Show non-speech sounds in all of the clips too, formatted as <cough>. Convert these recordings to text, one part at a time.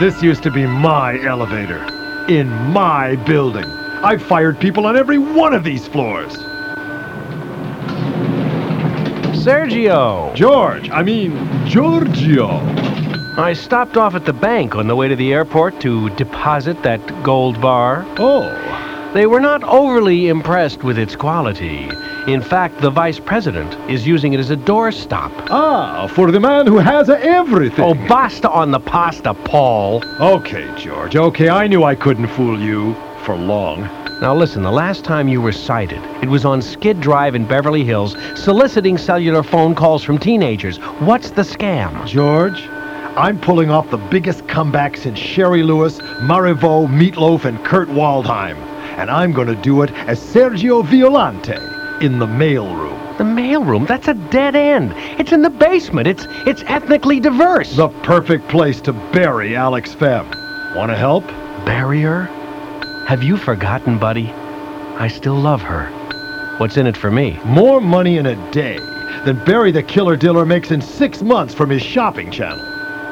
This used to be my elevator. In my building. I've fired people on every one of these floors. Sergio! George, I mean, Giorgio. I stopped off at the bank on the way to the airport to deposit that gold bar. Oh, They were not overly impressed with its quality. In fact, the vice president is using it as a doorstop. ah, for the man who has everything. Oh, basta on the pasta, Paul. Okay, George. Okay, I knew I couldn't fool you for long. Now listen, the last time you were cited, it was on Skid Drive in Beverly Hills, soliciting cellular phone calls from teenagers. What's the scam? George, I'm pulling off the biggest comeback since Shari Lewis, Marivaux, Meatloaf, and Kurt Waldheim. And I'm going to do it as Sergio Violante in the mailroom. The mailroom? That's a dead end. It's in the basement. It's it's ethnically diverse. The perfect place to bury Alex Fem. Want to help? barrier? Have you forgotten, buddy? I still love her. What's in it for me? More money in a day than Barry the Killer Diller makes in six months from his shopping channel.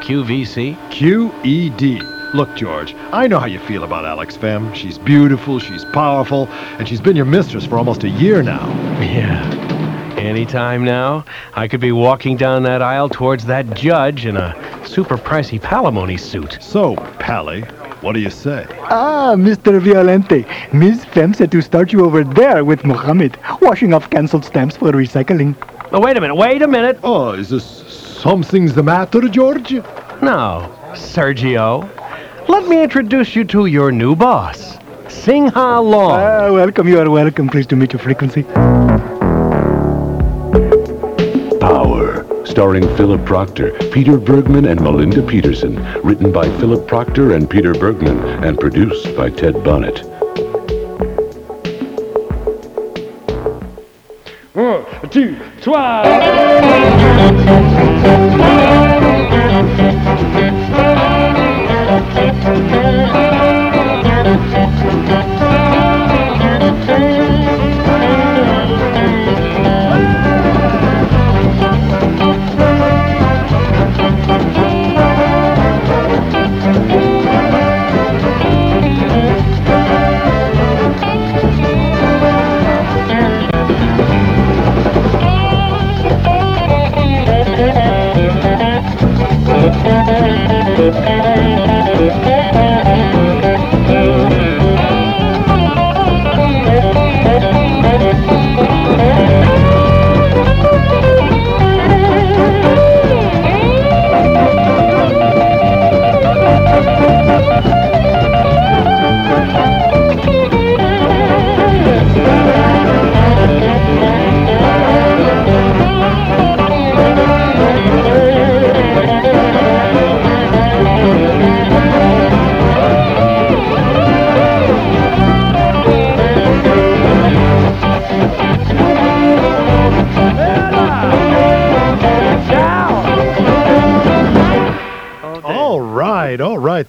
QVC? QED. Look, George, I know how you feel about Alex Fem. She's beautiful, she's powerful, and she's been your mistress for almost a year now. Yeah. Anytime now, I could be walking down that aisle towards that judge in a super pricey palimony suit. So, Pally, what do you say? Ah, Mr. Violante. Miss Fem said to start you over there with Mohammed, washing off cancelled stamps for recycling. Oh, wait a minute, wait a minute. Oh, is this something's the matter, George? No, Sergio. Let me introduce you to your new boss, Singha Long. Ah, welcome, you are welcome. Pleased to meet your frequency. Power, starring Philip Proctor, Peter Bergman, and Melinda Peterson. Written by Philip Proctor and Peter Bergman, and produced by Ted Bonnitt. Un, two, trois. All right.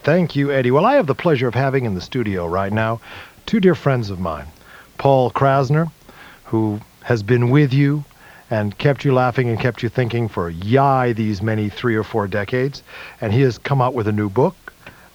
Thank you, Eddie. Well, I have the pleasure of having in the studio right now two dear friends of mine. Paul Krassner, who has been with you and kept you laughing and kept you thinking for yai these many three or four decades. And he has come out with a new book,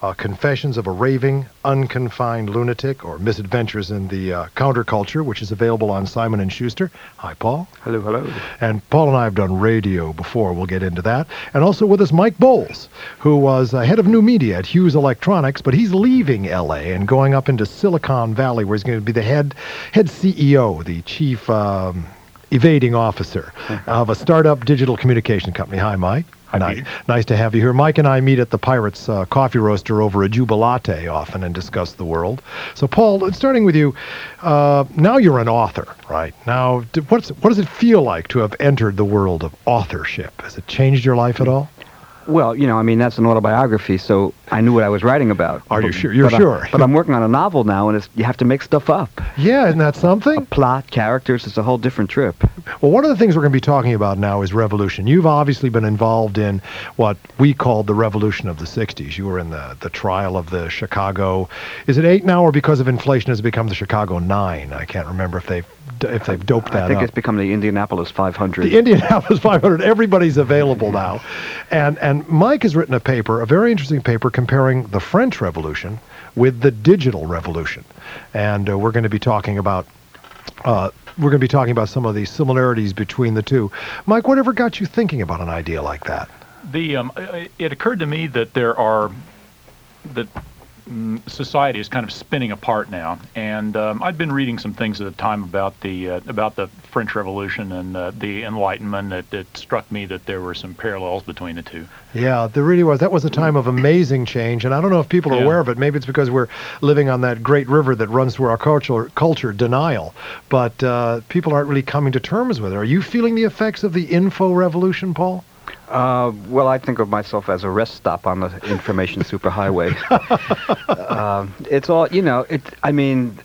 uh, Confessions of a Raving, Unconfined Lunatic, or Misadventures in the uh, Counterculture, which is available on Simon & Schuster. Hi, Paul. Hello, hello. And Paul and I have done radio before. We'll get into that. And also with us, Mike Bowles, who was uh, head of new media at Hughes Electronics, but he's leaving L.A. and going up into Silicon Valley, where he's going to be the head head CEO, the chief um, evading officer of a startup digital communication company. Hi, Mike. Nice, nice to have you here. Mike and I meet at the Pirates uh, Coffee Roaster over a Jubilate often and discuss the world. So, Paul, starting with you, uh, now you're an author, right? Now, what's, what does it feel like to have entered the world of authorship? Has it changed your life at all? Well, you know, I mean, that's an autobiography, so I knew what I was writing about. Are you sure? You're but I- sure? but I'm working on a novel now, and it's, you have to make stuff up. Yeah, isn't that something? Plot, characters, it's a whole different trip. Well, one of the things we're going to be talking about now is revolution. You've obviously been involved in what we called the revolution of the 60s. You were in the, the trial of the Chicago. Is it eight now, or because of inflation has it become the Chicago Nine? I can't remember if they've if they've doped that I think up. it's become the Indianapolis 500. The Indianapolis 500. Everybody's available now, and and Mike has written a paper, a very interesting paper, comparing the French Revolution with the digital revolution, and uh, we're going to be talking about. Uh, we're going to be talking about some of the similarities between the two. Mike, whatever got you thinking about an idea like that? The um, it occurred to me that there are that society is kind of spinning apart now, and um, I'd been reading some things at the time about the uh, about the French Revolution and uh, the Enlightenment. It, it struck me that there were some parallels between the two. Yeah, there really was. That was a time of amazing change, and I don't know if people are Yeah. aware of it. Maybe it's because we're living on that great river that runs through our culture, culture denial. But uh, people aren't really coming to terms with it. Are you feeling the effects of the info revolution, Paul? Uh, well, I think of myself as a rest stop on the information superhighway. um, <laughs> it's all, you know, it, I mean,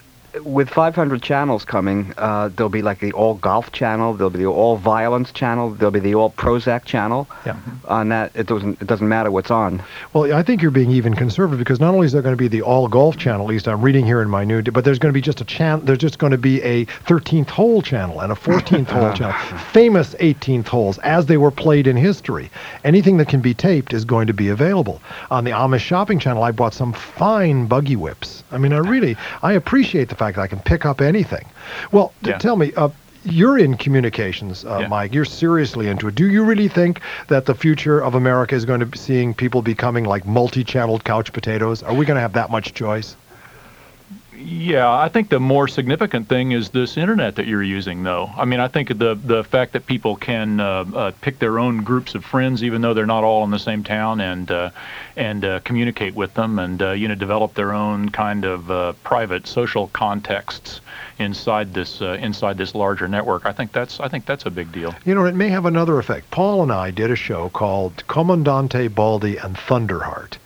with 500 channels coming, uh, there'll be like the all golf channel, there'll be the all violence channel, there'll be the all Prozac channel. Yeah. On that, it doesn't, it doesn't matter what's on. Well, I think you're being even conservative because not only is there going to be the all golf channel, at least I'm reading here in my new, but there's going to be just a channel. There's just going to be a 13th hole channel and a 14th hole channel, <laughs> famous 18th holes as they were played in history. Anything that can be taped is going to be available on the Amish shopping channel. I bought some fine buggy whips. I mean, I really I appreciate the fact that I can pick up anything. Well, t- Yeah. tell me. Uh, you're in communications, uh, Yeah. Mike. You're seriously into it. Do you really think that the future of America is going to be seeing people becoming like multi-channeled couch potatoes? Are we going to have that much choice? Yeah, I think the more significant thing is this internet that you're using, though. I mean, I think the the fact that people can uh, uh, pick their own groups of friends, even though they're not all in the same town, and uh, and uh, communicate with them, and uh, you know, develop their own kind of uh, private social contexts inside this inside this larger network. I think that's I think that's a big deal. You know, it may have another effect. Paul and I did a show called Comandante Baldy and Thunderheart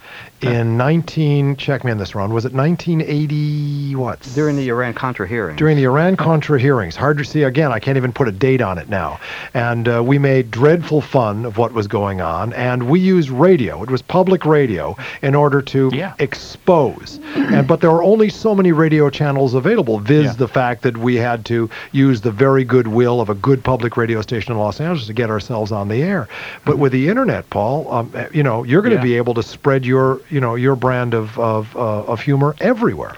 in 19. Check me on this, Ron. Was it 1980? What? During the Iran-Contra hearings during the Iran Contra hearings. Hard to see again. I can't even put a date on it now. And uh, we made dreadful fun of what was going on, and we used radio. It was public radio in order to Yeah. expose. And but there were only so many radio channels available. Viz Yeah. the fact that we had to use the very good will of a good public radio station in Los Angeles to get ourselves on the air. But with the internet, Paul, um, you know, you're going to Yeah. be able to spread your, you know, your brand of of, uh, of humor everywhere.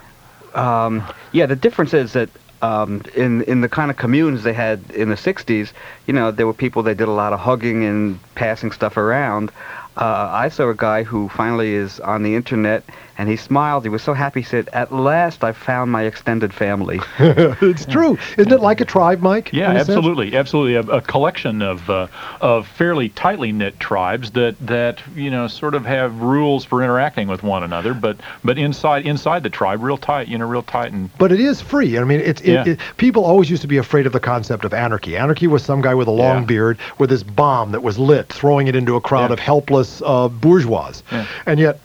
Um, yeah, the difference is that um, in in the kind of communes they had in the '60s, you know, there were people that did a lot of hugging and passing stuff around. Uh, I saw a guy who finally is on the internet, and he smiled. He was so happy. He said, "At last, I found my extended family." <laughs> it's true, isn't it? Like a tribe, Mike? Yeah, in a sense? absolutely, absolutely. A, a collection of uh, of fairly tightly knit tribes that that you know sort of have rules for interacting with one another, but but inside inside the tribe, real tight, you know, real tight and But it is free. I mean, it's it, Yeah. it, people always used to be afraid of the concept of anarchy. Anarchy was some guy with a long Yeah. beard with this bomb that was lit, throwing it into a crowd Yeah. of helpless uh, bourgeois. Yeah. And yet,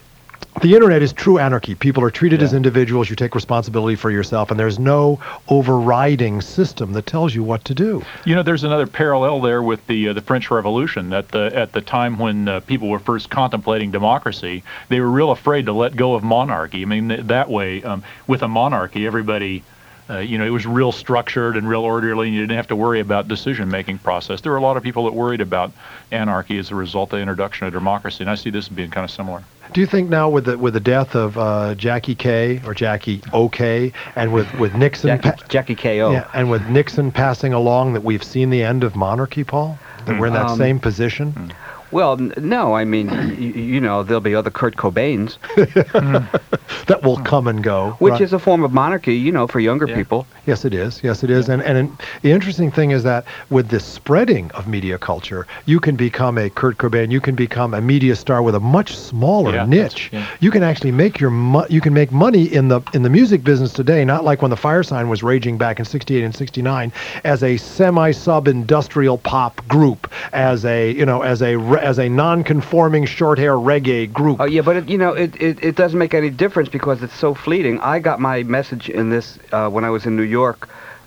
the internet is true anarchy. People are treated as individuals. You take responsibility for yourself, and there's no overriding system that tells you what to do. You know, there's another parallel there with the uh, the French Revolution. At the at the time when uh, people were first contemplating democracy, they were real afraid to let go of monarchy. I mean, th- that way, um, with a monarchy, everybody. Uh, you know, it was real structured and real orderly, and you didn't have to worry about decision-making process. There were a lot of people that worried about anarchy as a result of the introduction of democracy, and I see this being kind of similar. Do you think now, with the with the death of uh, Jackie K or Jackie OK, and with with Nixon, Jackie, pa- Jackie Ko. yeah, and with Nixon passing along, that we've seen the end of monarchy, Paul? That we're in that Um, same position? Well, n- no, I mean, y- you know, there'll be other Kurt Cobains, <laughs> that will come and go. which right? is a form of monarchy, you know, for younger Yeah. people. Yes, it is. Yes, it is. And and the interesting thing is that with the spreading of media culture, you can become a Kurt Cobain. You can become a media star with a much smaller Yeah, niche. yeah. You can actually make your mo- you can make money in the in the music business today, not like when the Firesign was raging back in '68 and '69, as a semi-sub industrial pop group, as a you know as a re- as a non-conforming short hair reggae group. Oh yeah, but it, you know, it, it, it doesn't make any difference because it's so fleeting. I got my message in this uh, when I was in New York,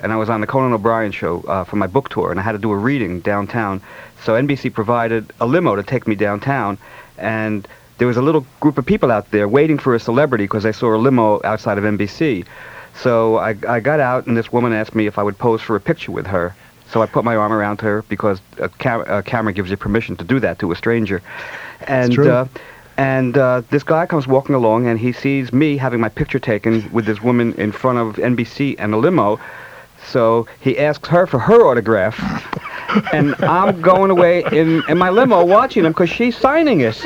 and I was on the Conan O'Brien show uh, for my book tour, and I had to do a reading downtown. So NBC provided a limo to take me downtown, and there was a little group of people out there waiting for a celebrity because they saw a limo outside of NBC. So I, I got out, and this woman asked me if I would pose for a picture with her. So I put my arm around her because a, cam- a camera gives you permission to do that to a stranger. And true. Uh, And uh, this guy comes walking along, and he sees me having my picture taken with this woman in front of NBC and a limo. So he asks her for her autograph, <laughs> and I'm going away in, in my limo watching him because she's signing us.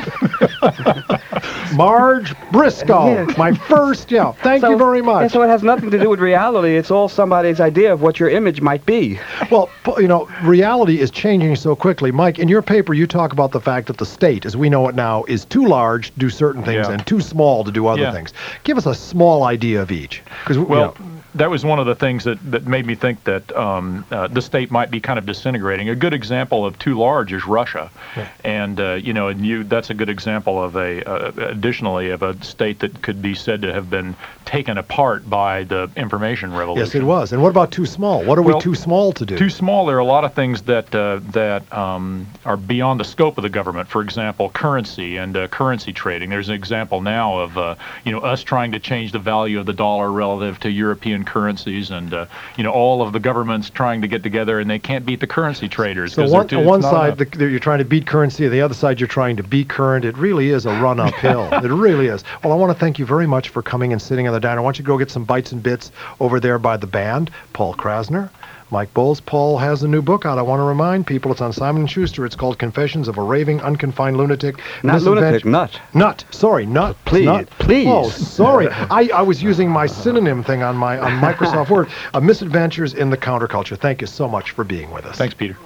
<laughs> Marge Briscoe, Yeah. my first, yeah. Thank So- you very yeah, much. so it has nothing to do with reality. It's all somebody's idea of what your image might be. Well, you know, reality is changing so quickly. Mike, in your paper, you talk about the fact that the state, as we know it now, is too large to do certain things Yeah. and too small to do other Yeah. things. Give us a small idea of each. Because Well, that was one of the things that, that made me think that um, uh, the state might be kind of disintegrating. A good example of too large is Russia, and uh, you know, and you that's a good example of a uh, additionally of a state that could be said to have been taken apart by the information revolution. yes, it was. And what about too small? What are we too small to do? Too small. There are a lot of things that uh, that um, are beyond the scope of the government. For example, currency and uh, currency trading. There's an example now of uh, you know us trying to change the value of the dollar relative to European currencies, and uh, you know all of the governments trying to get together, and they can't beat the currency traders. so one, too, on one side, the, you're trying to beat currency. On the other side, you're trying to be current. It really is a run uphill. <laughs> it really is. Well, I want to thank you very much for coming and sitting on the diner. Why don't you go get some bites and bits over there by the band. Paul Krassner, Mike Bowles. Paul has a new book out. I want to remind people it's on Simon & Schuster. It's called Confessions of a Raving, Unconfined Lunatic. Not lunatic, Misadventure- nut. Nut. Sorry, nut. Please, Nut. please. Oh, sorry. I, I was using my synonym thing on my on Microsoft <laughs> Word. Uh, Misadventures in the Counterculture. Thank you so much for being with us. Thanks, Peter.